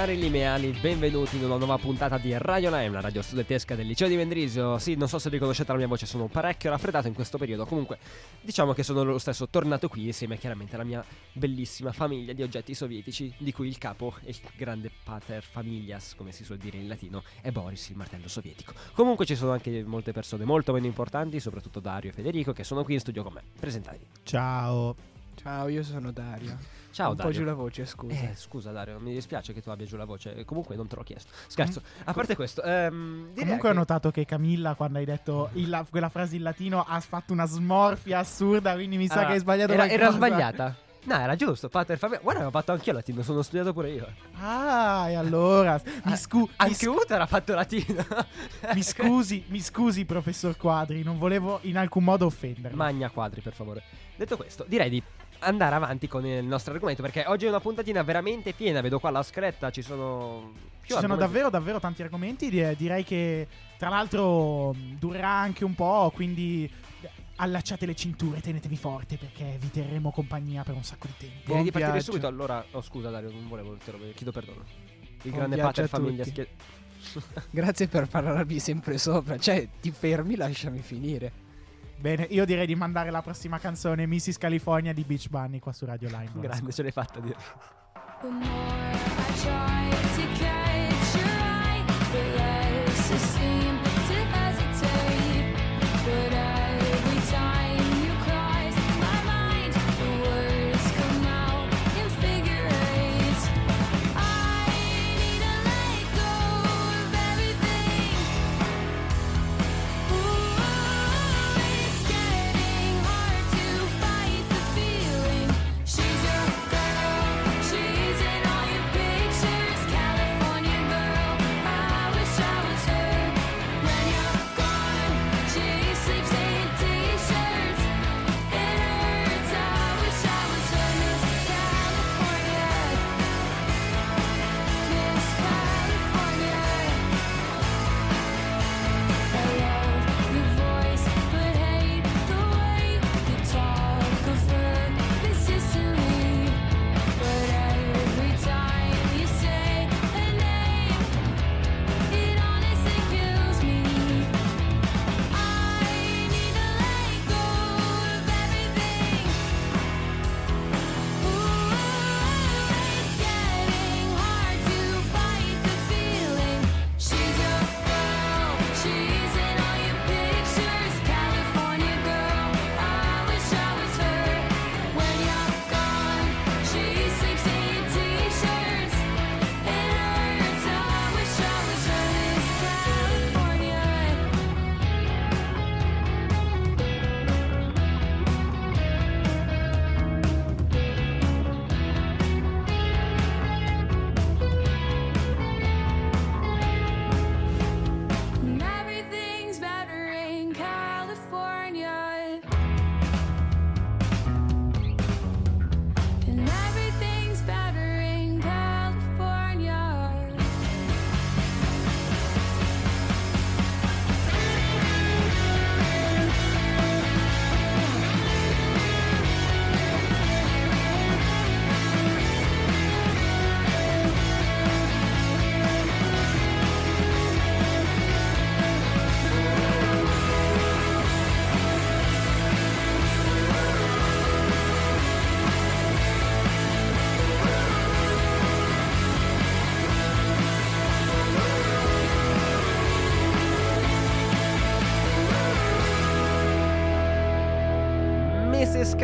Cari lineali, benvenuti in una nuova puntata di Radio Lime, la radio studentesca del liceo di Mendrisio. Sì, non so se riconoscete la mia voce, sono parecchio raffreddato in questo periodo. Comunque, diciamo che sono lo stesso tornato qui insieme chiaramente alla mia bellissima famiglia di oggetti sovietici, di cui il capo e il grande pater familias, come si suol dire in latino, è Boris, il martello sovietico. Comunque ci sono anche molte persone molto meno importanti, soprattutto Dario e Federico, che sono qui in studio con me. Presentatevi. Ciao. Ciao, io sono Dario. Ciao Un Dario. po' giù la voce, scusa. Eh, scusa Dario, mi dispiace che tu abbia giù la voce. Comunque non te l'ho chiesto. Scherzo. A parte questo, ehm, direi Comunque ho che- notato che Camilla, quando hai detto il- quella frase in latino, ha fatto una smorfia assurda, quindi mi sa Allora, che hai sbagliato era, era qualcosa. sbagliata. No, era giusto. Pater Fabio. Guarda, ho fatto anch'io latino. Sono studiato pure io. Ah, e allora mi, Ah, scu- mi, Anche scu- ha fatto latino. mi scusi, mi scusi, professor Quadri, non volevo in alcun modo offenderlo. Magna quadri, per favore. Detto questo, direi di andare avanti con il nostro argomento. Perché oggi è una puntatina veramente piena. Vedo qua la scaletta. Ci sono. più Ci sono argomenti. davvero, davvero tanti argomenti. di- Direi che, tra l'altro, durerà anche un po'. Quindi allacciate le cinture, tenetevi forte perché vi terremo compagnia per un sacco di tempo. Direi di partire subito. Allora, oh, scusa, Dario, non volevo interrompere. Chiedo perdono. Il Buon grande pater famiglia. schie- Grazie per parlarmi sempre sopra. Cioè, ti fermi, lasciami finire. Bene, io direi di mandare la prossima canzone, Mrs. California di Beach Bunny, qua su Radio Line. Grande, ce l'hai fatta dire. The more I try to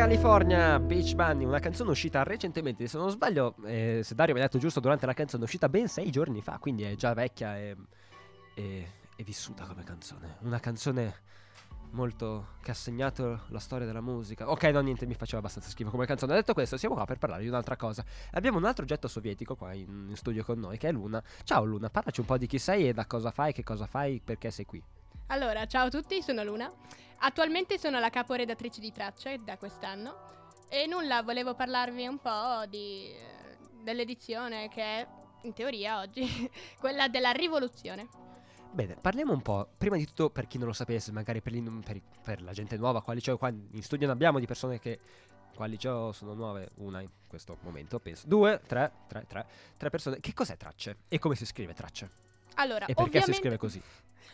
California, Beach Bunny, una canzone uscita recentemente, se non sbaglio, eh, se Dario mi ha detto giusto, durante la canzone è uscita ben sei giorni fa, quindi è già vecchia e, e- e vissuta come canzone. Una canzone molto che ha segnato la storia della musica. Ok, no, niente, mi faceva abbastanza schifo come canzone. Detto questo, siamo qua per parlare di un'altra cosa. Abbiamo un altro oggetto sovietico qua in, in studio con noi, che è Luna. Ciao Luna, parlaci un po' di chi sei e da cosa fai, che cosa fai, perché sei qui. Allora, ciao a tutti, sono Luna. Attualmente sono la caporedattrice di Tracce da quest'anno. E nulla, volevo parlarvi un po' di, eh, dell'edizione che è, in teoria oggi, quella della rivoluzione. Bene, parliamo un po'. Prima di tutto, per chi non lo sapesse, magari per, per per la gente nuova, qua al liceo, qua in studio ne abbiamo di persone che qua al liceo sono nuove, una in questo momento, penso. Due, tre, tre, tre, tre persone. Che cos'è tracce? E come si scrive tracce? Allora, E perché si scrive così?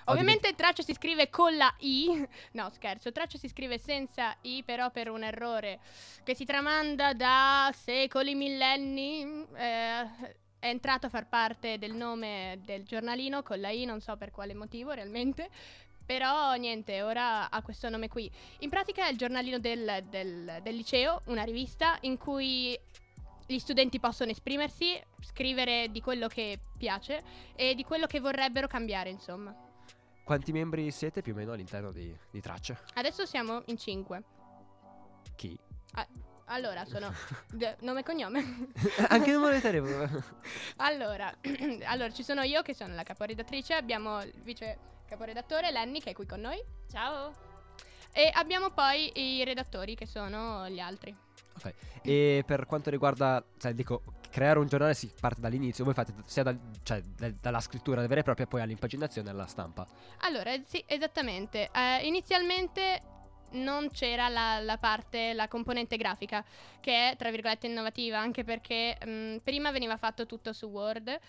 Ovviamente Tracce si scrive con la I. No, scherzo, Tracce si scrive senza I, però per un errore che si tramanda da secoli, millenni. eh, è entrato a far parte del nome del giornalino con la I, non so per quale motivo realmente. Però niente, ora ha questo nome qui. In pratica è il giornalino del, del- del liceo, una rivista in cui gli studenti possono esprimersi, scrivere di quello che piace e di quello che vorrebbero cambiare, insomma. Quanti membri siete più o meno all'interno di, di tracce? Adesso siamo in cinque. Chi? Allora, sono d- nome e cognome. Anche numero di telefono. allora, allora, ci sono io che sono la caporedattrice, abbiamo il vice caporedattore Lenny che è qui con noi. Ciao. E abbiamo poi i redattori che sono gli altri. ok. E per quanto riguarda, cioè, dico, creare un giornale si parte dall'inizio. Voi fate sia dal- cioè, dal- dalla scrittura vera e propria, poi all'impaginazione e alla stampa. Allora, sì, esattamente. Eh, inizialmente non c'era la, la parte, la componente grafica, che è tra virgolette innovativa, anche perché mh, prima veniva fatto tutto su Word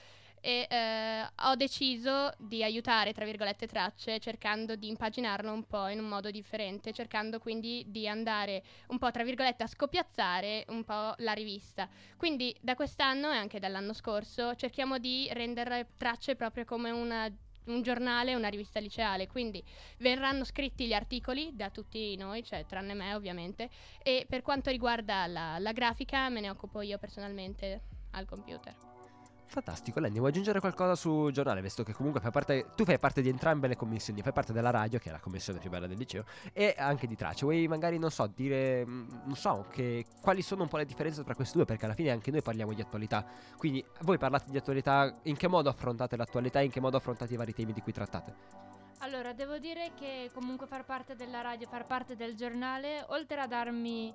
e eh, ho deciso di aiutare tra virgolette tracce cercando di impaginarlo un po' in un modo differente, cercando quindi di andare un po' tra virgolette a scopiazzare un po' la rivista. Quindi da quest'anno e anche dall'anno scorso cerchiamo di rendere tracce proprio come una un giornale, una rivista liceale, quindi verranno scritti gli articoli da tutti noi, cioè tranne me ovviamente, e per quanto riguarda la, la grafica me ne occupo io personalmente al computer. Fantastico, Lenny, vuoi aggiungere qualcosa sul giornale? Visto che comunque fai parte, tu fai parte di entrambe le commissioni, fai parte della radio, che è la commissione più bella del liceo, e anche di tracce. Vuoi magari, non so, dire, mm, non so, che, quali sono un po' le differenze tra queste due? Perché alla fine anche noi parliamo di attualità. Quindi voi parlate di attualità, in che modo affrontate l'attualità e in che modo affrontate i vari temi di cui trattate? Allora, devo dire che comunque far parte della radio, far parte del giornale, oltre a darmi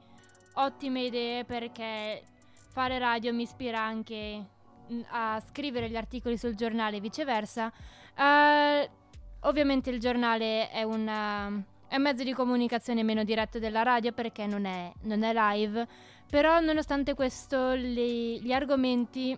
ottime idee perché fare radio mi ispira anche a scrivere gli articoli sul giornale e viceversa, eh, ovviamente il giornale è un mezzo di comunicazione meno diretto della radio perché non è, non è live, però nonostante questo le- gli argomenti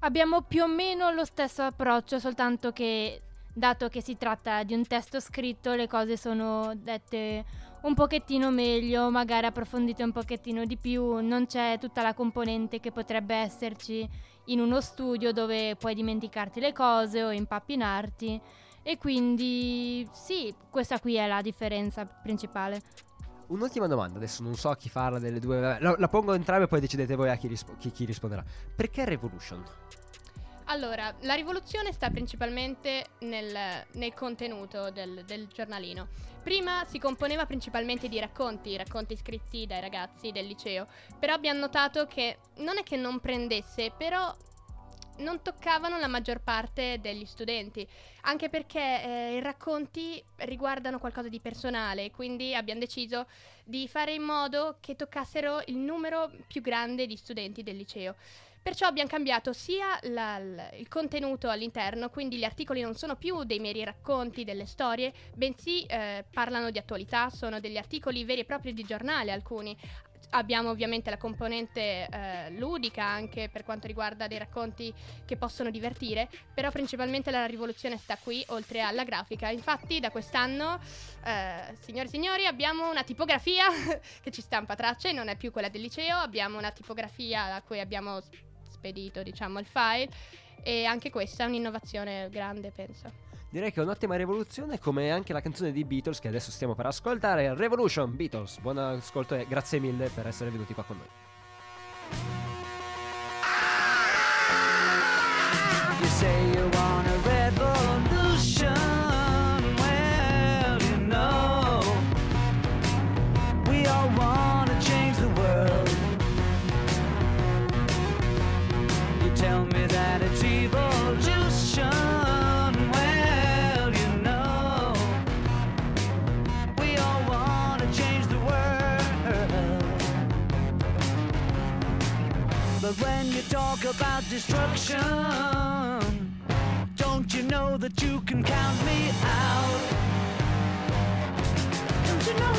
abbiamo più o meno lo stesso approccio, soltanto che dato che si tratta di un testo scritto, le cose sono dette un pochettino meglio, magari approfondite un pochettino di più, non c'è tutta la componente che potrebbe esserci in uno studio dove puoi dimenticarti le cose o impappinarti e quindi sì, questa qui è la differenza principale. Un'ultima domanda, adesso non so chi farla delle due, la, la pongo entrambe e poi decidete voi a chi, rispo- chi- chi risponderà. Perché Revolution? Allora, la rivoluzione sta principalmente nel, nel contenuto del, del giornalino. Prima si componeva principalmente di racconti, racconti scritti dai ragazzi del liceo, però abbiamo notato che non è che non prendesse, però non toccavano la maggior parte degli studenti, anche perché eh, i racconti riguardano qualcosa di personale, quindi abbiamo deciso di fare in modo che toccassero il numero più grande di studenti del liceo. Perciò abbiamo cambiato sia la- l- il contenuto all'interno, quindi gli articoli non sono più dei meri racconti delle storie, bensì eh, parlano di attualità, sono degli articoli veri e propri di giornale alcuni. Abbiamo ovviamente la componente eh, ludica anche per quanto riguarda dei racconti che possono divertire, però principalmente la rivoluzione sta qui, oltre alla grafica. Infatti da quest'anno, eh, signori e signori, abbiamo una tipografia che ci stampa tracce, non è più quella del liceo, abbiamo una tipografia a cui abbiamo spedito diciamo il file E anche questa è un'innovazione grande, penso. Direi che è un'ottima rivoluzione, come anche la canzone di Beatles che adesso stiamo per ascoltare, Revolution Beatles. Buon ascolto e grazie mille per essere venuti qua con noi. But when you talk about destruction, don't you know that you can count me out? Don't you know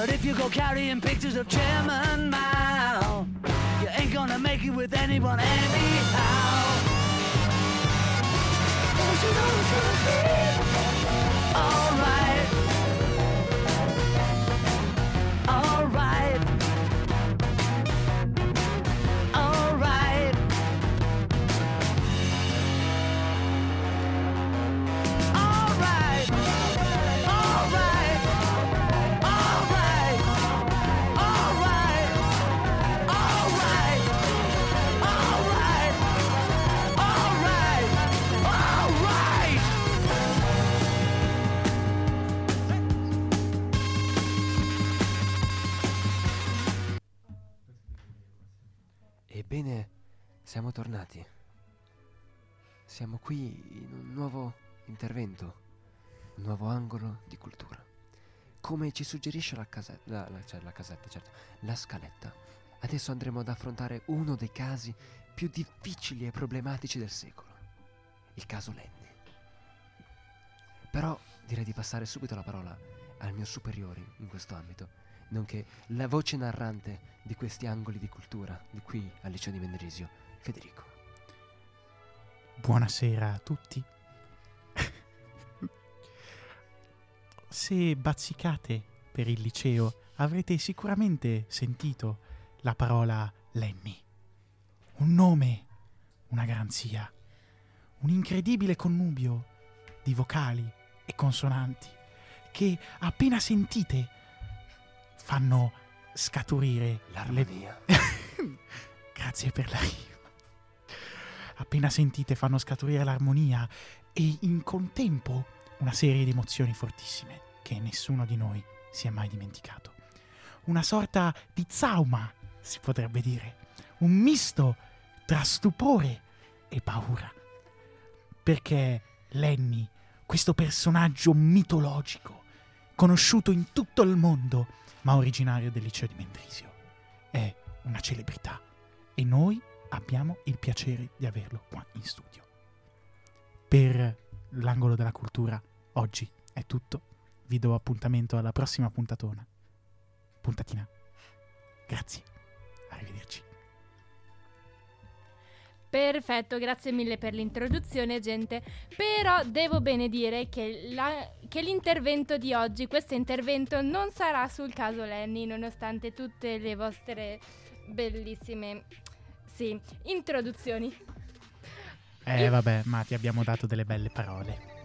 But if you go carrying pictures of Chairman Mao, you ain't gonna make it with anyone anyhow. Alright. Ebbene, siamo tornati. Siamo qui in un nuovo intervento, un nuovo angolo di cultura. Come ci suggerisce la casetta, la, la- cioè la casetta, certo, la scaletta. Adesso andremo ad affrontare uno dei casi più difficili e problematici del secolo. Il caso Lenny. Però direi di passare subito la parola al mio superiore in questo ambito, nonché la voce narrante di questi angoli di cultura di qui al liceo di Mendrisio, Federico. Buonasera a tutti. Se bazzicate per il liceo avrete sicuramente sentito la parola Lenny. Un nome, una garanzia, un incredibile connubio di vocali e consonanti che appena sentite fanno scaturire L'armonia. Grazie per la rima. Appena sentite fanno scaturire l'armonia e in contempo una serie di emozioni fortissime che nessuno di noi si è mai dimenticato. Una sorta di zauma, si potrebbe dire. Un misto tra stupore e paura. Perché Lenny, questo personaggio mitologico, conosciuto in tutto il mondo, ma originario del liceo di Mendrisio. È una celebrità e noi abbiamo il piacere di averlo qua in studio. Per l'angolo della cultura oggi è tutto. Vi do appuntamento alla prossima puntatona. Puntatina. Grazie. Arrivederci. Perfetto, grazie mille per l'introduzione, gente. Però devo bene dire che, la- che l'intervento di oggi, questo intervento, non sarà sul caso Lenny, nonostante tutte le vostre bellissime, sì, introduzioni. Eh vabbè, ma ti abbiamo dato delle belle parole.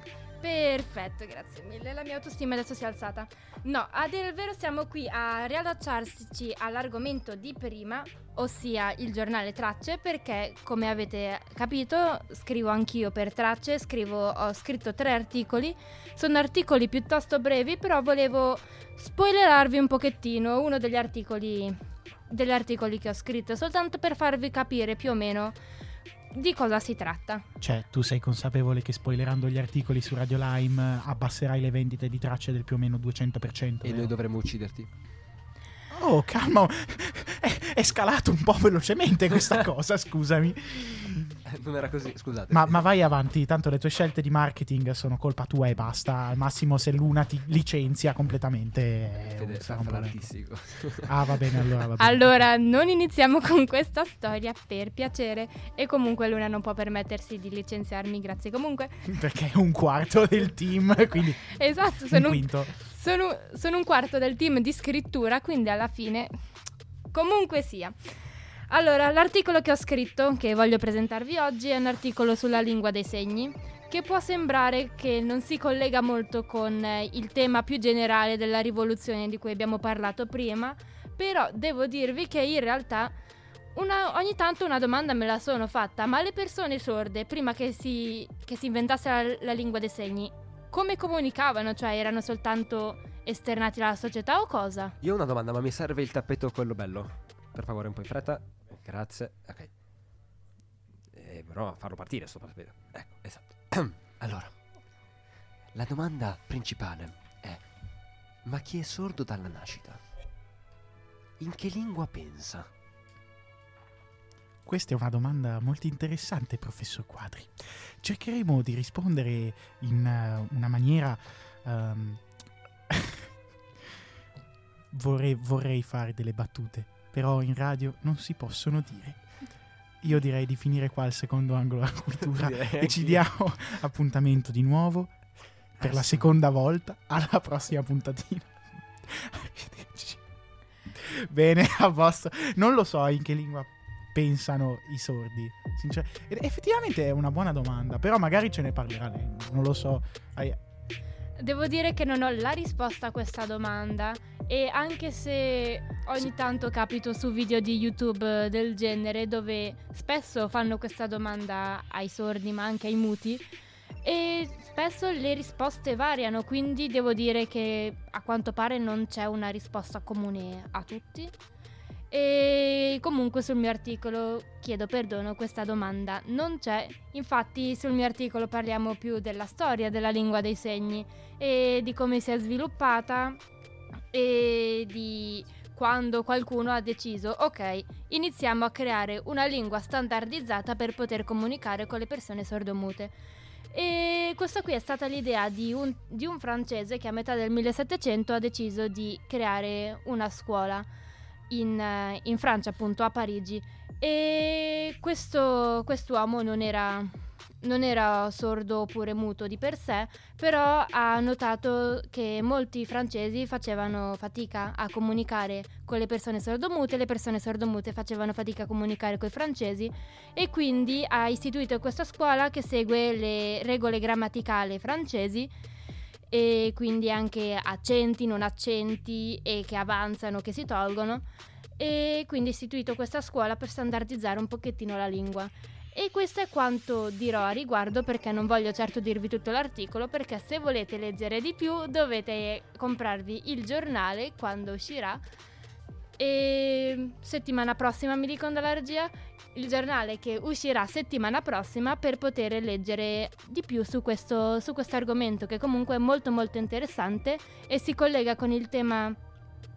Perfetto, grazie mille. La mia autostima adesso si è alzata. No, a dire il vero siamo qui a riallacciarci all'argomento di prima, ossia il giornale Tracce, perché come avete capito scrivo anch'io per Tracce, scrivo, ho scritto tre articoli. Sono articoli piuttosto brevi, però volevo spoilerarvi un pochettino uno degli articoli, degli articoli che ho scritto, soltanto per farvi capire più o meno di cosa si tratta. Cioè, tu sei consapevole che spoilerando gli articoli su Radio Lime abbasserai le vendite di tracce del più o meno 200%? E vero? noi dovremmo ucciderti. Oh, calma, è, è scalato un po' velocemente questa cosa, scusami. Non era così, scusate. Ma, ma vai avanti, tanto le tue scelte di marketing sono colpa tua e basta. Al massimo se l'una ti licenzia completamente eh, Fede, sarà un problema. l'artistico. Ah, va bene, allora va bene. Allora, non iniziamo con questa storia per piacere. E comunque Luna non può permettersi di licenziarmi, grazie comunque. Perché è un quarto del team, quindi Esatto, un sono un, quinto. sono, sono un quarto del team di scrittura, quindi alla fine... Comunque sia. Allora, l'articolo che ho scritto, che voglio presentarvi oggi, è un articolo sulla lingua dei segni, che può sembrare che non si collega molto con eh, il tema più generale della rivoluzione di cui abbiamo parlato prima, però devo dirvi che in realtà una- ogni tanto una domanda me la sono fatta, ma le persone sorde, prima che si, che si inventasse la, la lingua dei segni, come comunicavano? Cioè erano soltanto esternati alla società o cosa? Io ho una domanda, ma mi serve il tappeto quello bello? Per favore, un po' in fretta. Grazie. Ok. Eh, però farlo partire sto tappeto. Ecco, esatto. allora, la domanda principale è: ma chi è sordo dalla nascita? In che lingua pensa? Questa è una domanda molto interessante, professor Quadri. Cercheremo di rispondere in eh, una maniera... ehm, vorrei, vorrei fare delle battute, però in radio non si possono dire. Io direi di finire qua il secondo angolo della cultura e ci diamo appuntamento di nuovo per la seconda volta alla prossima puntatina. Arrivederci. Bene, a posto. Non lo so in che lingua pensano i sordi. Sincer- ed effettivamente è una buona domanda, però magari ce ne parlerà lei. Non lo so. Devo dire che non ho la risposta a questa domanda e anche se ogni tanto capito su video di YouTube eh, del genere dove spesso fanno questa domanda ai sordi ma anche ai muti e spesso le risposte variano, quindi devo dire che a quanto pare non c'è una risposta comune a tutti. E comunque sul mio articolo chiedo perdono, questa domanda non c'è. Infatti sul mio articolo parliamo più della storia della lingua dei segni e di come si è sviluppata e di quando qualcuno ha deciso ok, iniziamo a creare una lingua standardizzata per poter comunicare con le persone sordomute. E questa qui è stata l'idea di un, di un francese che a metà del 1700 ha deciso di creare una scuola in, in Francia, appunto a Parigi. E questo quest'uomo non era, non era sordo oppure muto di per sé, però ha notato che molti francesi facevano fatica a comunicare con le persone sordomute, le persone sordomute facevano fatica a comunicare con i francesi e quindi ha istituito questa scuola che segue le regole grammaticali francesi e quindi anche accenti, non accenti e che avanzano, che si tolgono e quindi ha istituito questa scuola per standardizzare un pochettino la lingua. E questo è quanto dirò a riguardo perché non voglio certo dirvi tutto l'articolo perché se volete leggere di più dovete comprarvi il giornale quando uscirà. E settimana prossima mi dicono dalla regia il giornale che uscirà settimana prossima per poter leggere di più su questo, su questo argomento che comunque è molto molto interessante e si collega con il tema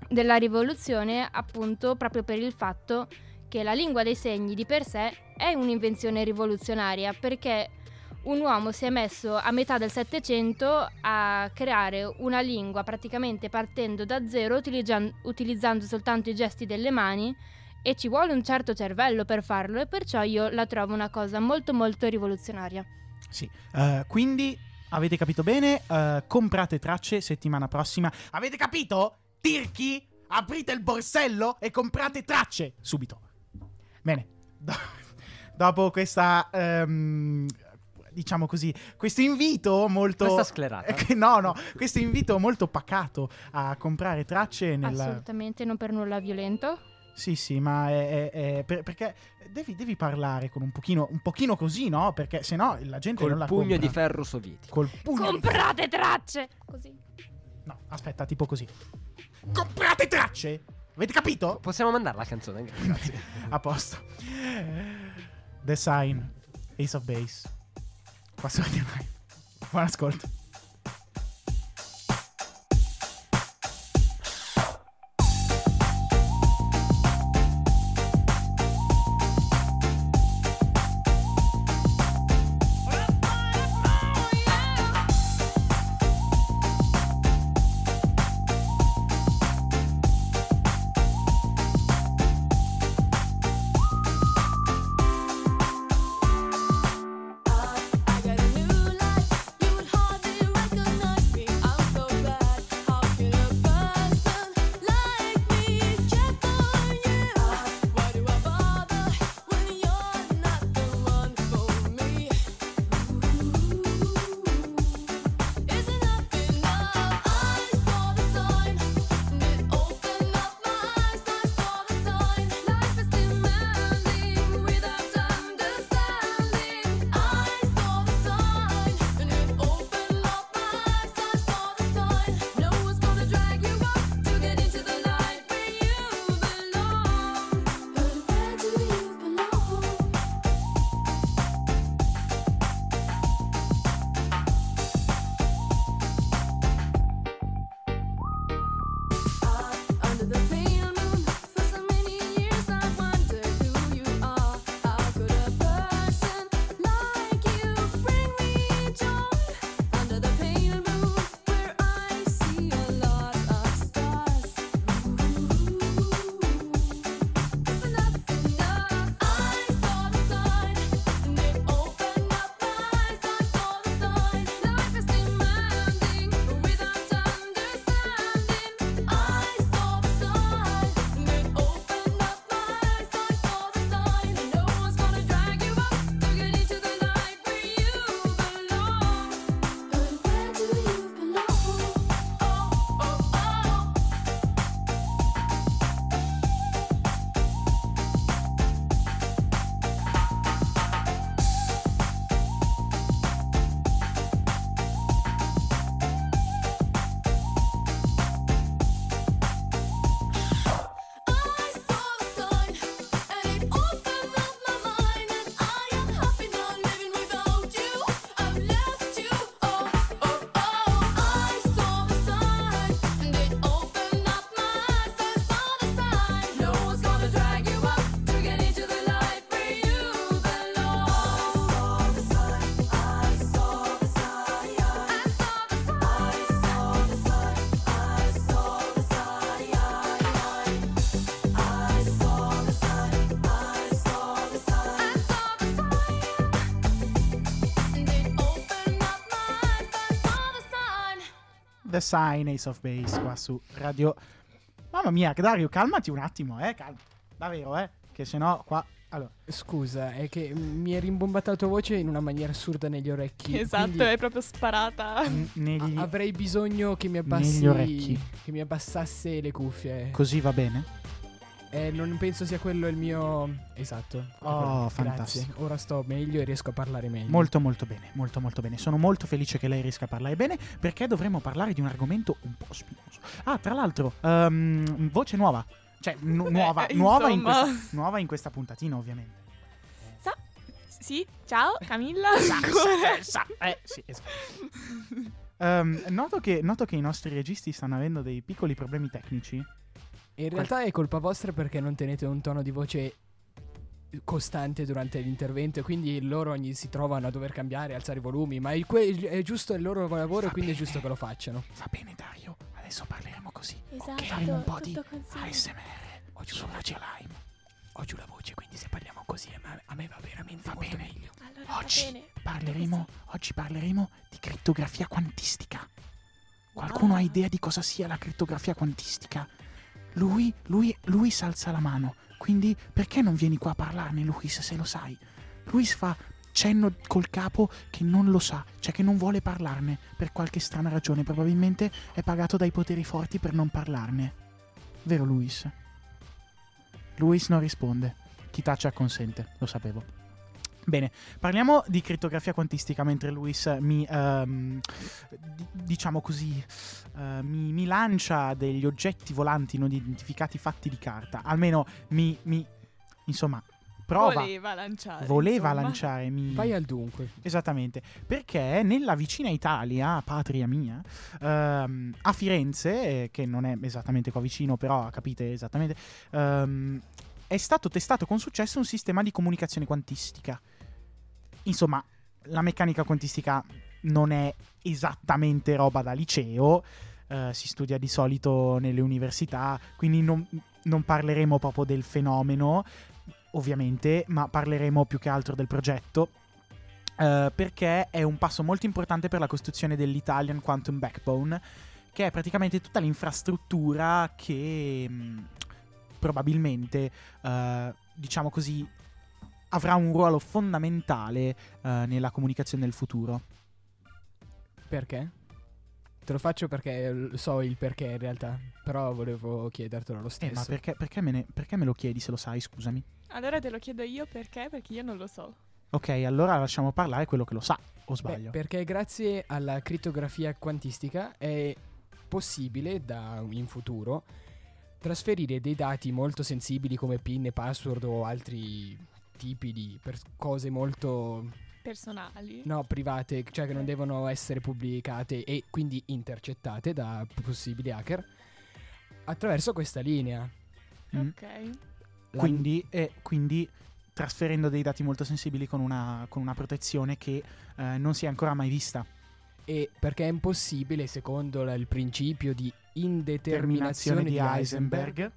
della rivoluzione appunto proprio per il fatto che la lingua dei segni di per sé è un'invenzione rivoluzionaria perché un uomo si è messo a metà del Settecento a creare una lingua praticamente partendo da zero utilizza- utilizzando soltanto i gesti delle mani e ci vuole un certo cervello per farlo e perciò io la trovo una cosa molto molto rivoluzionaria. Sì, eh, quindi avete capito bene, eh, comprate tracce settimana prossima. Avete capito? Tirchi, aprite il borsello e comprate tracce subito. Bene, do- dopo questa... ehm, diciamo così, questo invito molto... Questa sclerata. Eh, no, no, questo invito molto pacato a comprare tracce nella... Assolutamente non per nulla violento. Sì, sì, ma è, è- è- per- perché devi, devi parlare con un pochino, un pochino così, no? Perché se no la gente Col non la pugno compra. di ferro sovietico. Col pugno di Comprate tracce! Così. No, aspetta, tipo così. Comprate tracce! Avete capito? Possiamo mandare la canzone? Grazie. A posto. The Sign, Ace of Base. Qua su Radio Nine. Buon ascolto. The Sign, Ace of Base qua su Radio. Mamma mia, Dario, calmati un attimo, eh. Calma. Davvero, eh. Che sennò qua. Allora, Scusa, è che mi è rimbombata la tua voce in una maniera assurda negli orecchi. Esatto, è proprio sparata. n- negli... a- avrei bisogno che mi abbassi Negli orecchi. Che mi abbassasse le cuffie. Così va bene? Eh, non penso sia quello il mio. Esatto. Oh, Grazie. fantastico. Ora sto meglio e riesco a parlare meglio. Molto molto bene, molto molto bene. Sono molto felice che lei riesca a parlare bene perché dovremmo parlare di un argomento un po' spinoso. Ah, tra l'altro, ehm, voce nuova. Cioè, nu- nuova, Eh, nuova, in questa, nuova in questa puntatina, ovviamente. Sa- sì, ciao Camilla. Eh, sa- eh, sì, esatto. Ehm, noto, che, noto che i nostri registi stanno avendo dei piccoli problemi tecnici. In realtà è colpa vostra perché non tenete un tono di voce costante durante l'intervento e quindi loro ogni si trovano a dover cambiare, alzare i volumi, ma è, que- è giusto il loro lavoro e quindi è bene. giusto che lo facciano. Va bene, Dario. Adesso parleremo così. Esatto, faremo un po' di consiglio. ASMR su Radio Lime. Ho giù la voce, quindi se parliamo così a me, va veramente Va molto bene. meglio. Allora Oggi va bene. parleremo, oggi parleremo di crittografia quantistica. Qualcuno ha idea di cosa sia la crittografia quantistica? Lui, lui, Luis alza la mano. Quindi perché non vieni qua a parlarne, Luis, se lo sai? Luis fa cenno col capo che non lo sa, cioè che non vuole parlarne per qualche strana ragione. Probabilmente è pagato dai poteri forti per non parlarne. Vero, Luis? Luis non risponde. Chi taccia consente, lo sapevo. Bene, parliamo di crittografia quantistica mentre Luis mi, ehm, di- diciamo così, eh, mi, mi lancia degli oggetti volanti non identificati fatti di carta. Almeno mi, mi- insomma, prova, Voleva lanciare. voleva insomma. lanciare. Mi... Vai al dunque. Esattamente, perché nella vicina Italia, patria mia, ehm, a Firenze, che non è esattamente qua vicino, però capite esattamente, ehm, è stato testato con successo un sistema di comunicazione quantistica. Insomma, la meccanica quantistica non è esattamente roba da liceo, eh, si studia di solito nelle università, quindi non, non parleremo proprio del fenomeno, ovviamente, ma parleremo più che altro del progetto. eh, perché è un passo molto importante per la costruzione dell'Italian Quantum Backbone, che è praticamente tutta l'infrastruttura che mh, probabilmente, eh, diciamo così, avrà un ruolo fondamentale eh, nella comunicazione del futuro. Perché? Te lo faccio perché l- so il perché in realtà, però volevo chiedertelo lo Eh, stesso. ma perché, perché me ne- perché me lo chiedi se lo sai, scusami? Allora te lo chiedo io perché? Perché io non lo so. Ok, allora lasciamo parlare quello che lo sa, o Beh, sbaglio? perché grazie alla crittografia quantistica è possibile da in futuro trasferire dei dati molto sensibili come PIN e password o altri tipi di per- cose molto Personali. no, private, cioè che non devono essere pubblicate e quindi intercettate da possibili hacker attraverso questa linea. Mm. Ok. La- Quindi, e quindi trasferendo dei dati molto sensibili con una, con una protezione che eh, non si è ancora mai vista. e perché è impossibile, secondo la- il principio di indeterminazione Terminazione di di Heisenberg, Heisenberg.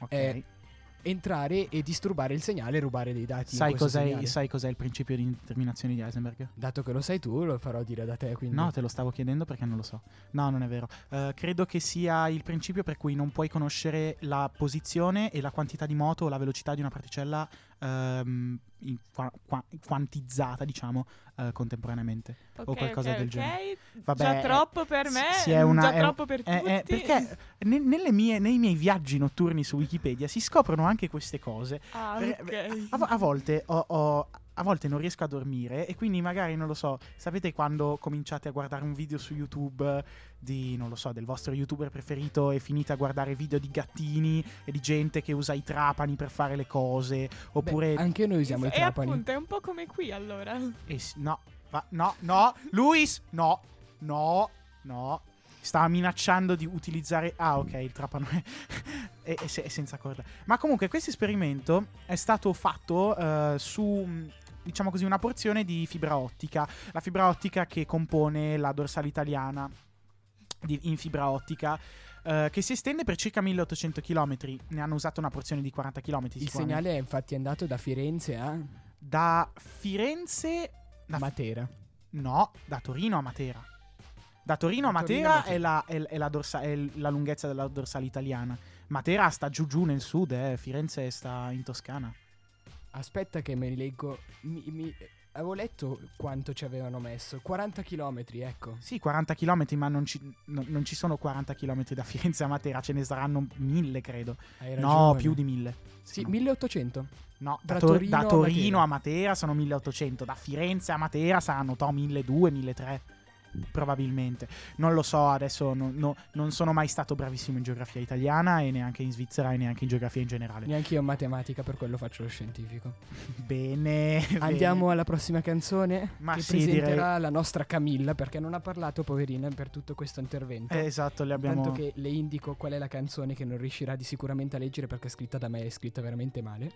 Ok. eh, entrare e disturbare il segnale e rubare dei dati. sai, cos'è, sai cos'è il principio di indeterminazione di Heisenberg? Dato che lo sai tu, lo farò dire da te. Quindi. No, te lo stavo chiedendo perché non lo so. No, non è vero. Eh, credo che sia il principio per cui non puoi conoscere la posizione e la quantità di moto o la velocità di una particella ehm, in qua- qua- quantizzata, diciamo, eh, contemporaneamente. Ok, o qualcosa ok, del ok. genere. Vabbè, già eh, troppo per me, si è una- già è- troppo per Eh, tutti. eh, perché ne- nelle mie- nei miei viaggi notturni su Wikipedia si scoprono anche queste cose. Ah, Eh, ok. A, a volte ho- ho- a volte non riesco a dormire e quindi magari non lo so. Sapete quando cominciate a guardare un video su YouTube di non lo so, del vostro youtuber preferito e finite a guardare video di gattini e di gente che usa i trapani per fare le cose Beh, oppure anche noi usiamo i e trapani. appunto è un po' come qui allora. eh sì, no, va- no, no, Luis, no. No, no. Stava minacciando di utilizzare. Ah, ok, il trapano è, è- è è senza corda. Ma comunque, questo esperimento è stato fatto eh, su. Diciamo così, una porzione di fibra ottica. La fibra ottica che compone la dorsale italiana di- in fibra ottica. eh, che si estende per circa 1800 km. Ne hanno usato una porzione di 40 km. Il segnale è infatti andato da Firenze a Da Firenze. Da Matera. No, da Torino a Matera. Da Torino a Torino Matera, Matera. È, la, è- è la dorsa- è la lunghezza della dorsale italiana. Matera sta giù giù nel sud, eh. Firenze sta in Toscana. Aspetta che me li leggo. Mi, mi- avevo letto quanto ci avevano messo. 40 km, ecco. Sì, 40 km, ma non ci, no- non ci sono 40 km da Firenze a Matera, ce ne saranno mille, credo. Hai No, più di mille. Sì, No. 1800. No, da, Tor- Torino da a Torino Matera. a Matera sono 1800, da Firenze a Matera saranno to 1200, 1300. Probabilmente. Non lo so, adesso no- no- non sono mai stato bravissimo in geografia italiana e neanche in Svizzera e neanche in geografia in generale. Neanche io in matematica, per quello faccio lo scientifico. Bene. Andiamo bene. alla prossima canzone Ma che sì, presenterà direi- la nostra Camilla perché non ha parlato poverina per tutto questo intervento. Eh, esatto, le abbiamo... Tanto che le indico qual è la canzone che non riuscirà di sicuramente a leggere perché è scritta da me e è scritta veramente male.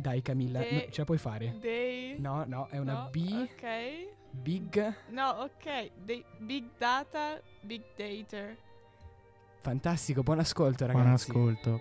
Dai Camilla, De- no, ce la puoi fare? Dei... No, no, è una No, B, Ok. big, No, ok. Dei big data, big data. fantastico, buon ascolto Buon ragazzi. ascolto.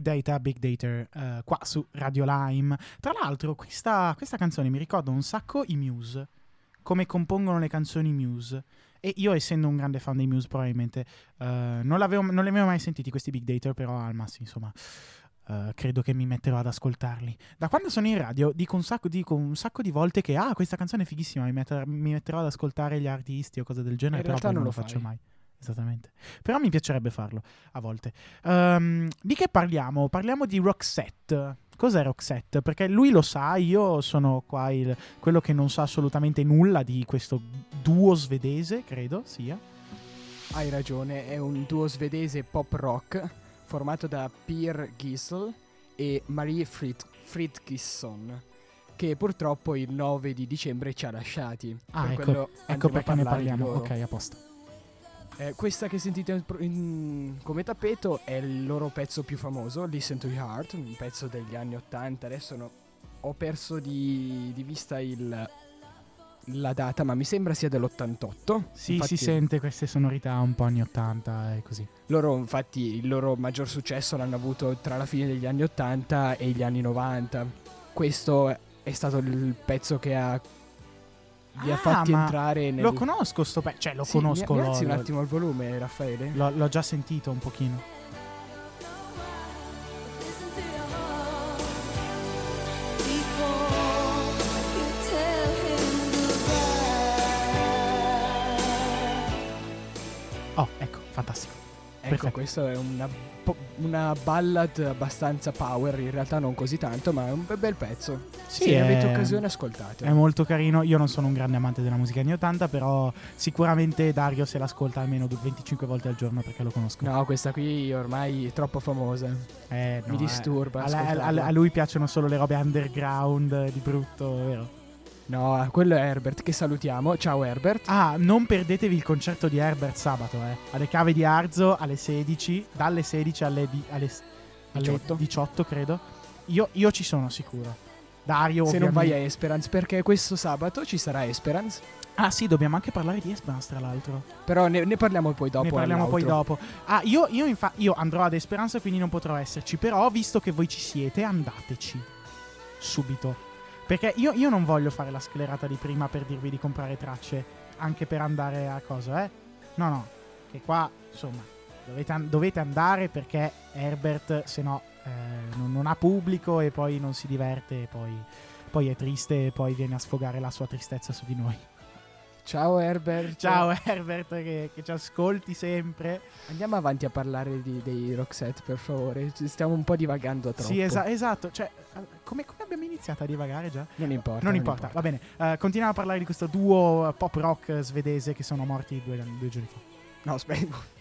Big Data, Big Data, eh, qua su Radio Lime. Tra l'altro, questa, questa canzone mi ricorda un sacco i Muse, come compongono le canzoni Muse. E io, essendo un grande fan dei Muse, probabilmente eh, non, non li avevo mai sentiti questi Big Data, però al massimo, insomma, eh, credo che mi metterò ad ascoltarli. Da quando sono in radio dico un sacco, dico un sacco di volte che ah, questa canzone è fighissima, mi, metter- mi metterò ad ascoltare gli artisti o cose del genere, In però poi non lo lo faccio mai. Esattamente. Però mi piacerebbe farlo a volte. Ehm, di che parliamo? Parliamo di Roxette. Cos'è Roxette? Perché lui lo sa, io sono qua il- quello che non sa assolutamente nulla di questo duo svedese, credo sia. Hai ragione, è un duo svedese pop rock formato da Pierre Gisel e Marie Frid- Fridkisson, che purtroppo il 9 di dicembre ci ha lasciati. Ah, Per ecco, ecco perché ne parliamo. Ok, a posto. Eh, questa che sentite in- in- come tappeto è il loro pezzo più famoso, Listen to Your Heart, un pezzo degli anni 80. Adesso no- ho perso di, di vista il- la data, ma mi sembra sia dell'88. Sì, Infatti, si sente queste sonorità un po' anni 80 e così. Loro, infatti, il loro maggior successo l'hanno avuto tra la fine degli anni 80 e gli anni 90. Questo è stato il pezzo che ha, li ha Ah, fatti ma entrare nel... Lo conosco sto pezzo, cioè lo Sì, conosco, mi, alzi un attimo il volume, Raffaele? l'ho, l'ho già sentito un pochino. Oh, ecco, fantastico. Ecco, Perfetto. questo è una, po- una ballad abbastanza power, in realtà non così tanto, ma è un be- bel pezzo. Sì, Se è- avete occasione ascoltate. È molto carino. Io non sono un grande amante della musica anni 80, però sicuramente Dario se l'ascolta almeno du- 25 volte al giorno perché lo conosco. No, questa qui ormai è troppo famosa. Eh, no, Mi eh. disturba A, a- a- a lui piacciono solo le robe underground eh, di brutto, vero? No, quello è Herbert, che salutiamo. Ciao Herbert. Ah, non perdetevi il concerto di Herbert sabato, eh. Alle cave di Arzo alle 16, dalle 16 alle, di- alle, alle 18. 18, credo. Io, io ci sono sicuro. Dario, Se non ovviamente. vai a Esperance, perché questo sabato ci sarà Esperance. Ah, sì, dobbiamo anche parlare di Esperance, tra l'altro. Però ne, ne parliamo poi dopo. ne parliamo poi all'outro. dopo. Ah, io, io, infa- io andrò ad Esperanza, quindi non potrò esserci. Però, visto che voi ci siete, andateci. Subito. Perché io, io non voglio fare la sclerata di prima per dirvi di comprare tracce. Anche per andare a cosa, eh? No, no. Che qua, insomma, dovete, an- dovete andare perché Herbert, se no, eh, non, non ha pubblico e poi non si diverte. E poi, poi è triste e poi viene a sfogare la sua tristezza su di noi. Ciao Herbert. Ciao Herbert, che, che ci ascolti sempre. Andiamo avanti a parlare di- dei Roxette, per favore. Ci Stiamo un po' divagando troppo. Sì, esa- esatto. Cioè, eh, come, come abbiamo iniziato a divagare già? Non importa. non importa, va bene. Eh, continuiamo a parlare di questo duo pop rock svedese che sono morti due, due giorni fa. No, aspetta.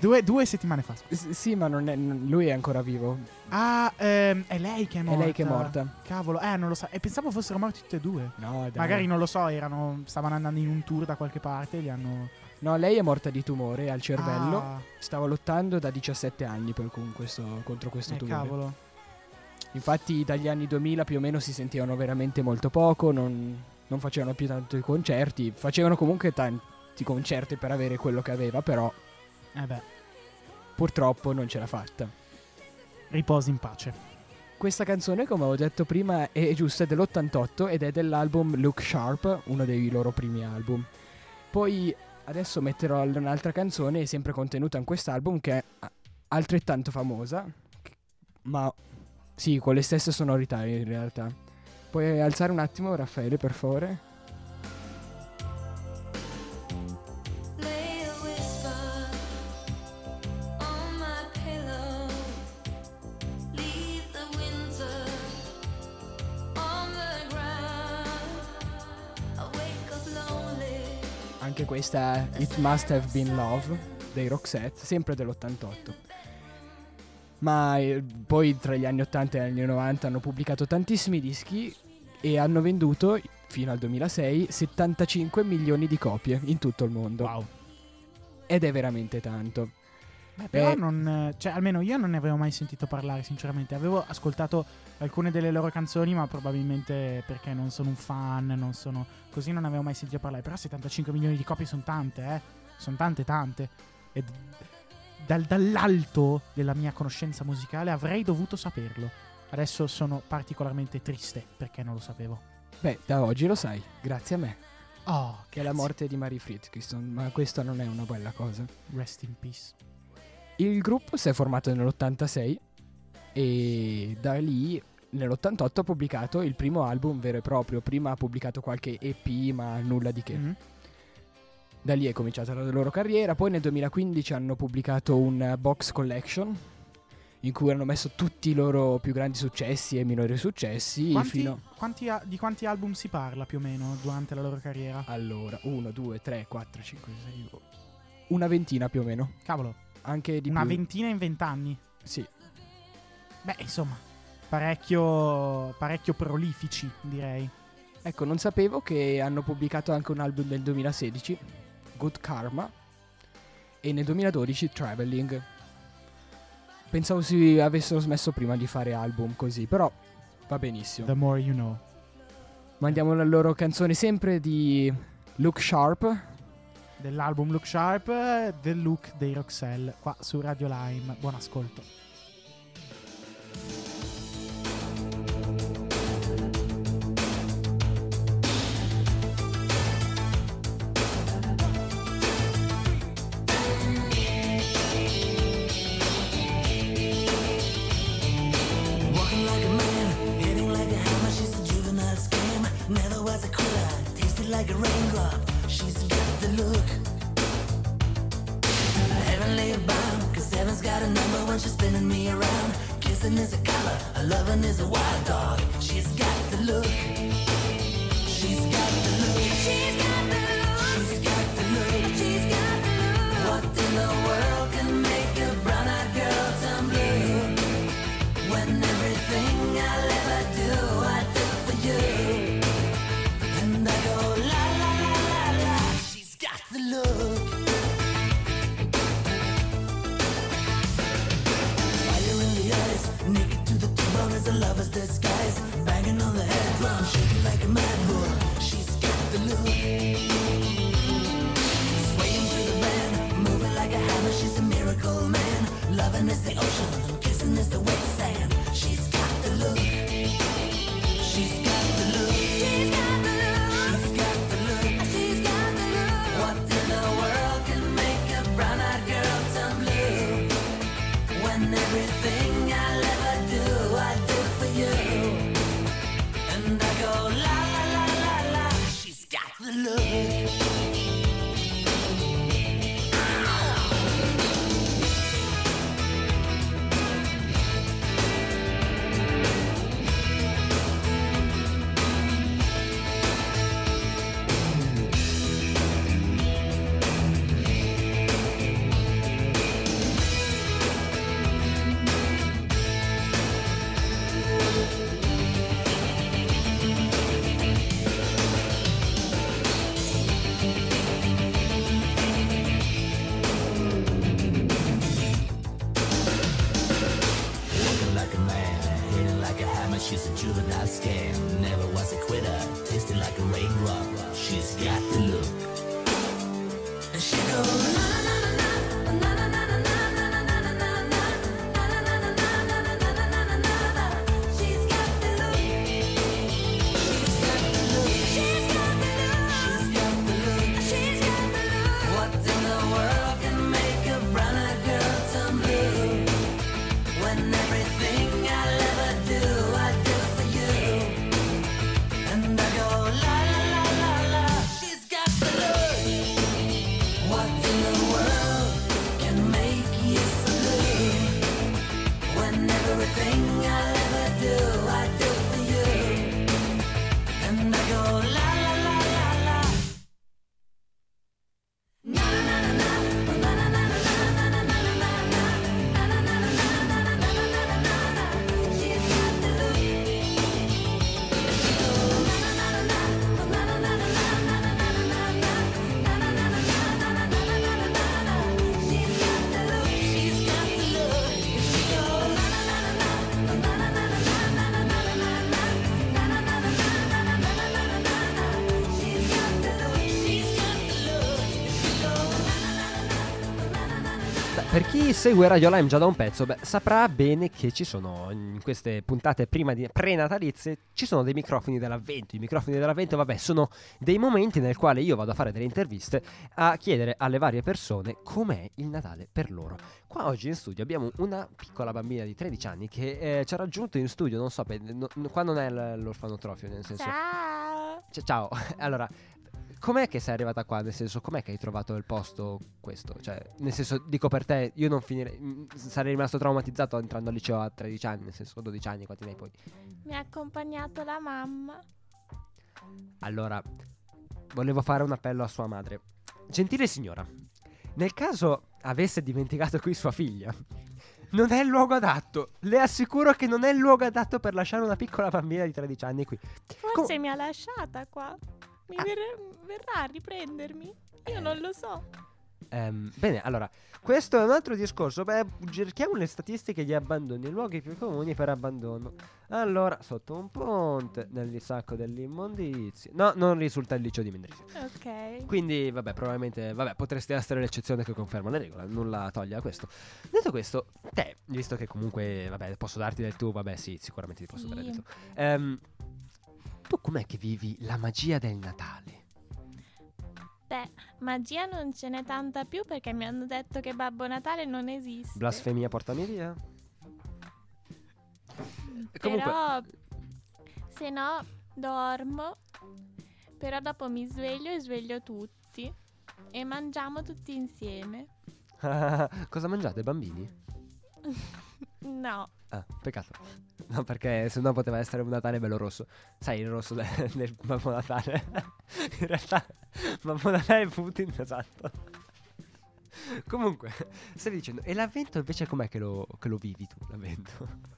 Due, due settimane fa. S- sì, ma non è, lui è ancora vivo. Ah, ehm, è lei che è È morta. lei che è morta. Cavolo, eh, non lo so. E pensavo fossero morti tutti e due. No, dai. Magari non lo so, erano, stavano andando in un tour da qualche parte. Li hanno. No, lei è morta di tumore al cervello. Ah, Stava lottando da 17 anni per con questo- contro questo eh, tumore. cavolo. Infatti dagli anni 2000 più o meno si sentivano veramente molto poco, non, non facevano più tanto i concerti, facevano comunque tanti concerti per avere quello che aveva, però Eh beh, purtroppo non ce l'ha fatta. riposi in pace. Questa canzone, come avevo detto prima, è giusta, è dell'88 ed è dell'album Look Sharp, uno dei loro primi album. Poi adesso metterò un'altra canzone sempre contenuta in quest'album che è altrettanto famosa, ma sì, con le stesse sonorità in realtà. Puoi alzare un attimo, Raffaele, per favore? Anche questa It Must Have Been Love dei Roxette, sempre dell'88. Ma eh, poi tra gli anni 80 e gli anni 90 hanno pubblicato tantissimi dischi e hanno venduto fino al 2006 75 milioni di copie in tutto il mondo. Wow. Ed è veramente tanto. Beh, però Eh, non. Cioè, almeno io non ne avevo mai sentito parlare, sinceramente. Avevo ascoltato alcune delle loro canzoni, ma probabilmente perché non sono un fan, non sono. Così non avevo mai sentito parlare. Però 75 milioni di copie sono tante, eh. Sono tante, tante. E dal- dall'alto della mia conoscenza musicale avrei dovuto saperlo. Adesso sono particolarmente triste perché non lo sapevo. Beh, da oggi lo sai, grazie a me, Oh, che è la morte di Mary Fritkinson, ma questa non è una bella cosa. Rest in peace. Il gruppo si è formato nell'86 E da lì, nell'88, ha pubblicato il primo album vero e proprio. Prima ha pubblicato qualche EP, ma nulla di che. Mhm. Da lì è cominciata la loro carriera. Poi nel 2015 hanno pubblicato un box collection in cui hanno messo tutti i loro più grandi successi e minori successi. Quanti- Fino quanti a- di quanti album si parla più o meno durante la loro carriera? allora 1, 2, 3, 4, 5, 6, una ventina più o meno. Cavolo, Anche di una più. ventina in vent'anni. Sì. Beh, insomma, parecchio, parecchio prolifici, direi. Ecco, non sapevo che hanno pubblicato anche un album nel 2016, Good Karma, e nel 2012 Traveling. Pensavo si avessero smesso prima di fare album così, però va benissimo. The more you know. Mandiamo la loro canzone sempre di Look Sharp. Dell'album Look Sharp, eh, del look dei Roxelle, qua su Radio Lime. Buon ascolto. Is a color, a loving is a wild dog. She's got the look. She's got the look. She's got ocean, chi segue Radio Lime già da un pezzo, beh, saprà bene che ci sono in queste puntate prima di pre-natalizie ci sono dei microfoni dell'avvento. I microfoni dell'avvento, vabbè, sono dei momenti nel quale io vado a fare delle interviste a chiedere alle varie persone com'è il Natale per loro. Qua oggi in studio abbiamo una piccola bambina di 13 anni che eh, ci ha raggiunto in studio, non so, per- no- qua non è l'orfanotrofio, nel senso... Ciao! Cioè, ciao, allora, com'è che sei arrivata qua? Nel senso, com'è che hai trovato il posto questo? Cioè, nel senso, dico per te, io non finirei, mm, sarei rimasto traumatizzato entrando al liceo a 13 anni, nel senso, 12 anni, quanti ne hai poi? Mi ha accompagnato la mamma. Allora, volevo fare un appello a sua madre. Gentile signora, nel caso avesse dimenticato qui sua figlia, non è il luogo adatto. Le assicuro che non è il luogo adatto per lasciare una piccola bambina di 13 anni qui. Forse Com- mi ha lasciata qua. Mi Ah. ver- verrà a riprendermi. Io non lo so. Ehm, bene, allora, questo è un altro discorso. Beh, cerchiamo le statistiche di abbandoni, i luoghi più comuni per abbandono. Allora, sotto un ponte, nel sacco dell'immondizia. No, non risulta il liceo di Mendrisio. Ok. Quindi, vabbè, probabilmente, vabbè, potresti essere l'eccezione che conferma la regola, nulla toglie a questo. Detto questo, te, visto che comunque, vabbè, posso darti del tu, vabbè, sì, sicuramente ti posso dare del Sì. tu. Tu com'è che vivi la magia del Natale? Beh, magia non ce n'è tanta più perché mi hanno detto che Babbo Natale non esiste. Blasfemia, portami via. Comunque, Però se no dormo. Però dopo mi sveglio e sveglio tutti. E mangiamo tutti insieme. cosa mangiate, bambini? No. Ah, peccato. No, perché sennò poteva essere un Natale bello rosso. Sai, il rosso de- del Babbo Natale. In realtà, Babbo Natale è Putin, esatto. Comunque, stavi dicendo, e l'avvento invece com'è che lo, che lo vivi tu, l'avvento?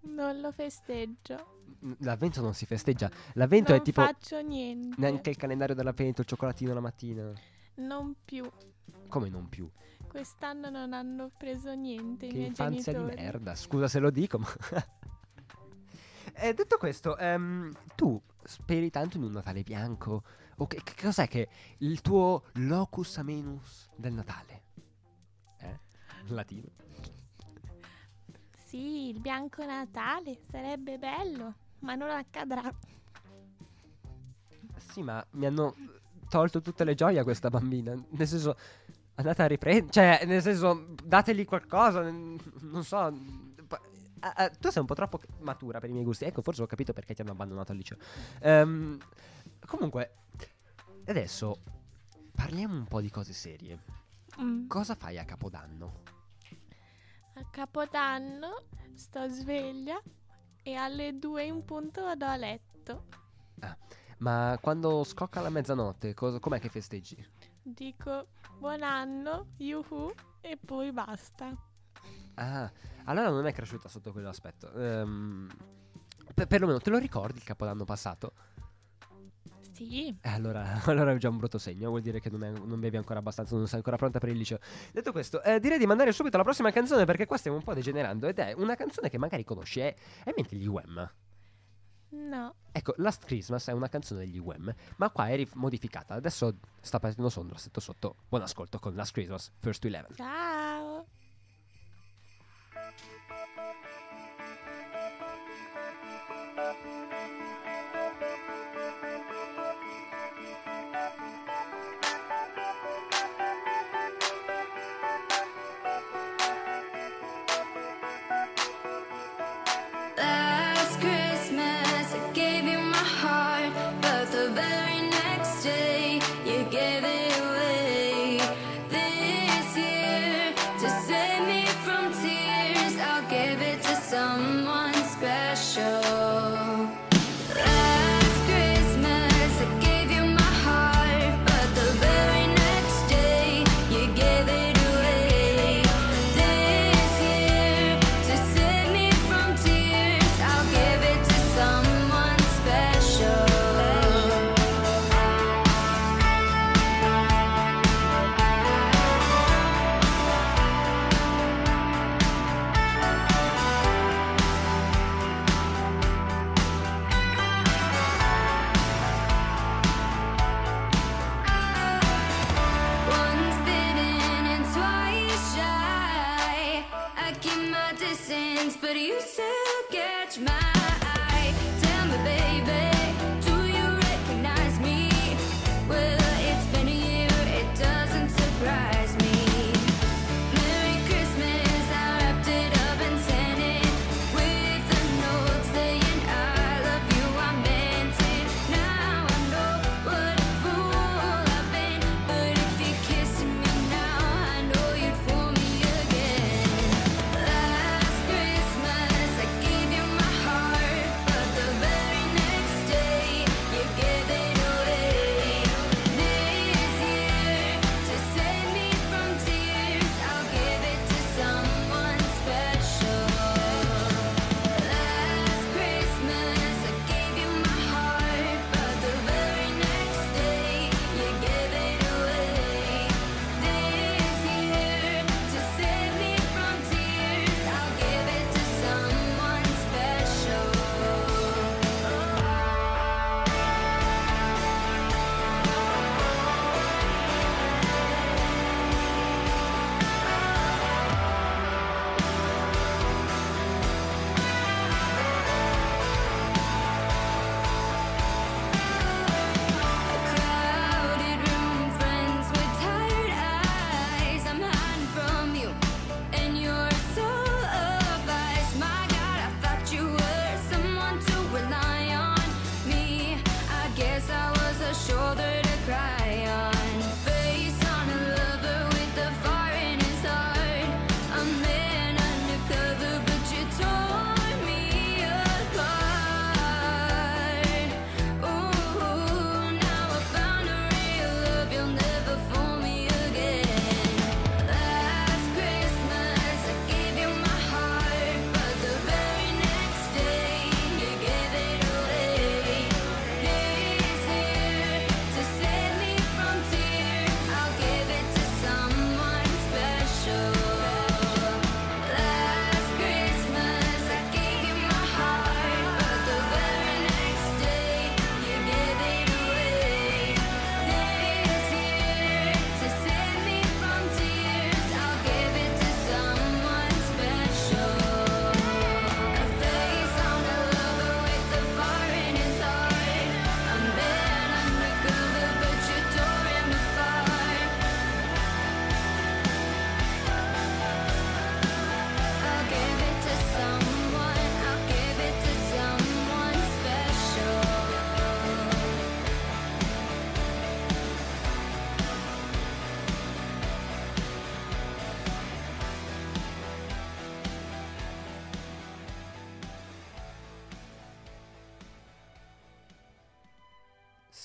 Non lo festeggio. L'avvento non si festeggia. L'avvento non è tipo faccio niente. neanche il calendario dell'avvento, il cioccolatino la mattina. Non più. Come non più? Quest'anno non hanno preso niente i Che miei infanzia genitori. di merda, scusa se lo dico, ma... Eh, detto questo, ehm, tu speri tanto in un Natale bianco? O che, che cos'è che il tuo locus amenus del Natale? Eh? In latino. Sì, il bianco Natale sarebbe bello, ma non accadrà. Sì, ma mi hanno tolto tutte le gioie a questa bambina. Nel senso, andate a riprendere. Cioè, nel senso, dategli qualcosa. Non so. ah, ah, tu sei un po' troppo matura per i miei gusti. Ecco, forse ho capito perché ti hanno abbandonato al liceo. Ehm, comunque, adesso parliamo un po' di cose serie. Mm. Cosa fai a Capodanno? A Capodanno sto sveglia e alle due in punto vado a letto. Ma quando scocca la mezzanotte, cosa, com'è che festeggi? Dico buon anno, yuhu, e poi basta. Ah, allora non è cresciuta sotto quell'aspetto. Ehm, per, perlomeno te lo ricordi il capodanno passato? Sì, Eh, allora, allora è già un brutto segno, vuol dire che non, è- non bevi ancora abbastanza, non sei ancora pronta per il liceo. Detto questo, eh, direi di mandare subito la prossima canzone perché qua stiamo un po' degenerando ed è una canzone che magari conosci, è, è mente gli Wham. No. Ecco, Last Christmas è una canzone degli Wham, ma qua è modificata. Adesso sta partendo Sondra sotto sotto. Buon ascolto con Last Christmas, First to Eleven. Ciao.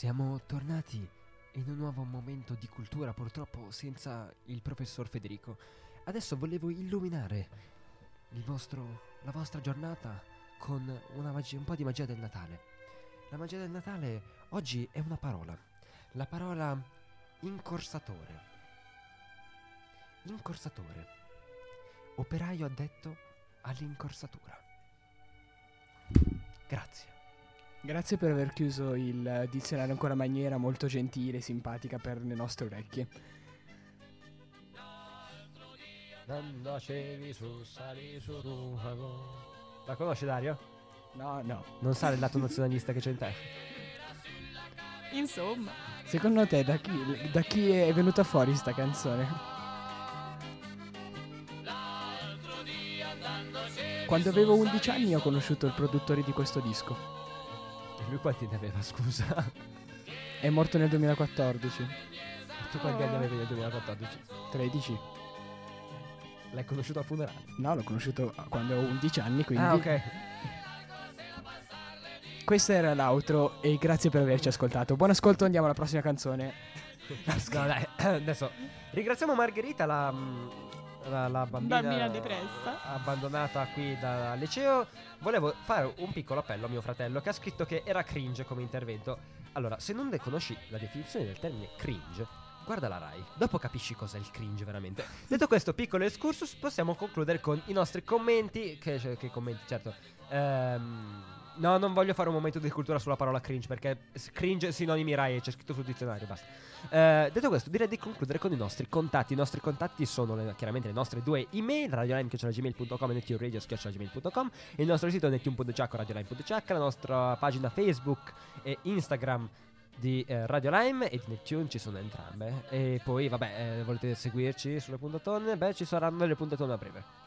Siamo tornati in un nuovo momento di cultura, purtroppo senza il professor Federico. Adesso volevo illuminare il vostro- la vostra giornata con magia- un po' di magia del Natale. La magia del Natale oggi è una parola. La parola incorsatore. Incorsatore. Operaio addetto all'incorsatura. Grazie. Grazie per aver chiuso il dizionario in quella maniera molto gentile e simpatica per le nostre orecchie. Andacevi su, sali su Rufago. La conosci Dario? No, no. Non sa il lato nazionalista che c'è in te. Insomma, Secondo te da chi, da chi è venuta fuori sta canzone? Quando avevo 11 anni ho conosciuto il produttore di questo disco. Lui quanti ne aveva, scusa? È morto nel 2014. Tu quanti anni avevi nel 2014? 13. L'hai conosciuto al funerale? No, l'ho conosciuto quando avevo 11 anni, quindi... Ah, ok. Questa era l'outro e grazie per averci ascoltato. Buon ascolto, andiamo alla prossima canzone. No, dai, adesso ringraziamo Margherita, la, mm, la, la bambina, Bambina depressa. abbandonata qui dal liceo. Volevo fare un piccolo appello a mio fratello che ha scritto che era cringe come intervento. Allora, se non ne conosci la definizione del termine cringe, guarda la Rai, dopo capisci cos'è il cringe veramente. Detto questo piccolo excursus, possiamo concludere con i nostri commenti. Che, che commenti, certo. Ehm, No, non voglio fare un momento di cultura sulla parola cringe perché cringe sinonimi Rai c'è scritto sul dizionario, basta. Eh, detto questo, direi di concludere con i nostri contatti. I nostri contatti sono le- chiaramente le nostre due email, radiolime.gmail.com e nettuneradio.gmail.com il nostro sito netune.ch o radiolime.ch, la nostra pagina Facebook e Instagram di eh, Radio Lime e di Neptune ci sono entrambe. E poi, vabbè, eh, volete seguirci sulle puntatone? Beh, ci saranno le puntatone a breve.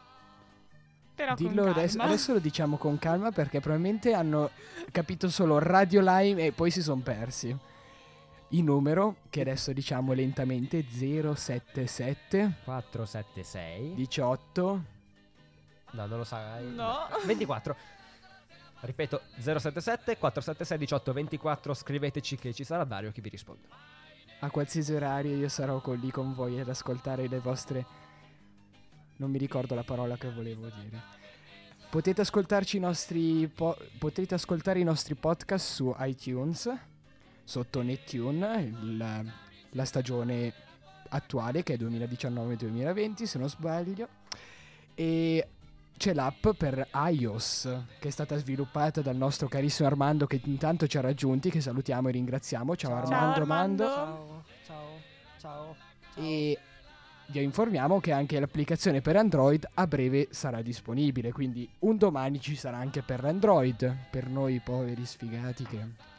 Però Dillo adesso, calma. adesso lo diciamo con calma perché probabilmente hanno capito solo Radio Lime e poi si sono persi. Il numero, che adesso diciamo lentamente, 077 476 18 No, non lo sai. No. 24. Ripeto, 077 476 18 24. Scriveteci che ci sarà Dario che vi risponde. a qualsiasi orario io sarò con- lì con voi ad ascoltare le vostre... Non mi ricordo la parola che volevo dire. Potete ascoltarci i nostri po- potete ascoltare i nostri podcast su iTunes sotto Nettune, il- la stagione attuale che è 2019-2020 se non sbaglio. E c'è l'app per iOS che è stata sviluppata dal nostro carissimo Armando che intanto ci ha raggiunti, che salutiamo e ringraziamo. Ciao, Ciao. Armando, Ciao, Armando. Armando. Ciao, ciao, ciao. E vi informiamo che anche l'applicazione per Android a breve sarà disponibile, quindi un domani ci sarà anche per Android, per noi poveri sfigati che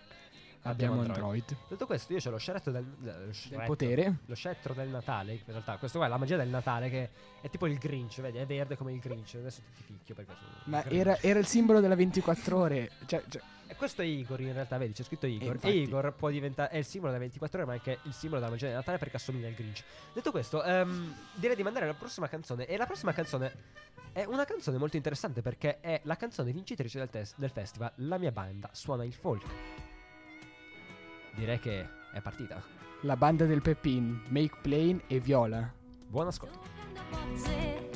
abbiamo Android. Android. Detto questo, io c'ho lo sceretto del, del Del potere. Lo scettro del Natale. In realtà, questo qua è la magia del Natale che è tipo il Grinch, vedi? È verde come il Grinch. Adesso ti picchio perché sono. Ma era, era il simbolo della 24 ore. Cioè, cioè, E questo è Igor in realtà, vedi, c'è scritto Igor. E, infatti- Igor può diventare è il simbolo della 24 ore, ma anche il simbolo della magia del Natale perché assomiglia al Grinch. Detto questo, ehm, direi di mandare la prossima canzone. E la prossima canzone è una canzone molto interessante perché è la canzone vincitrice del, test- del festival. La mia banda suona il folk. Direi che è partita. la banda del Pepin, Make Plain e Viola. Buon ascolto. Bozze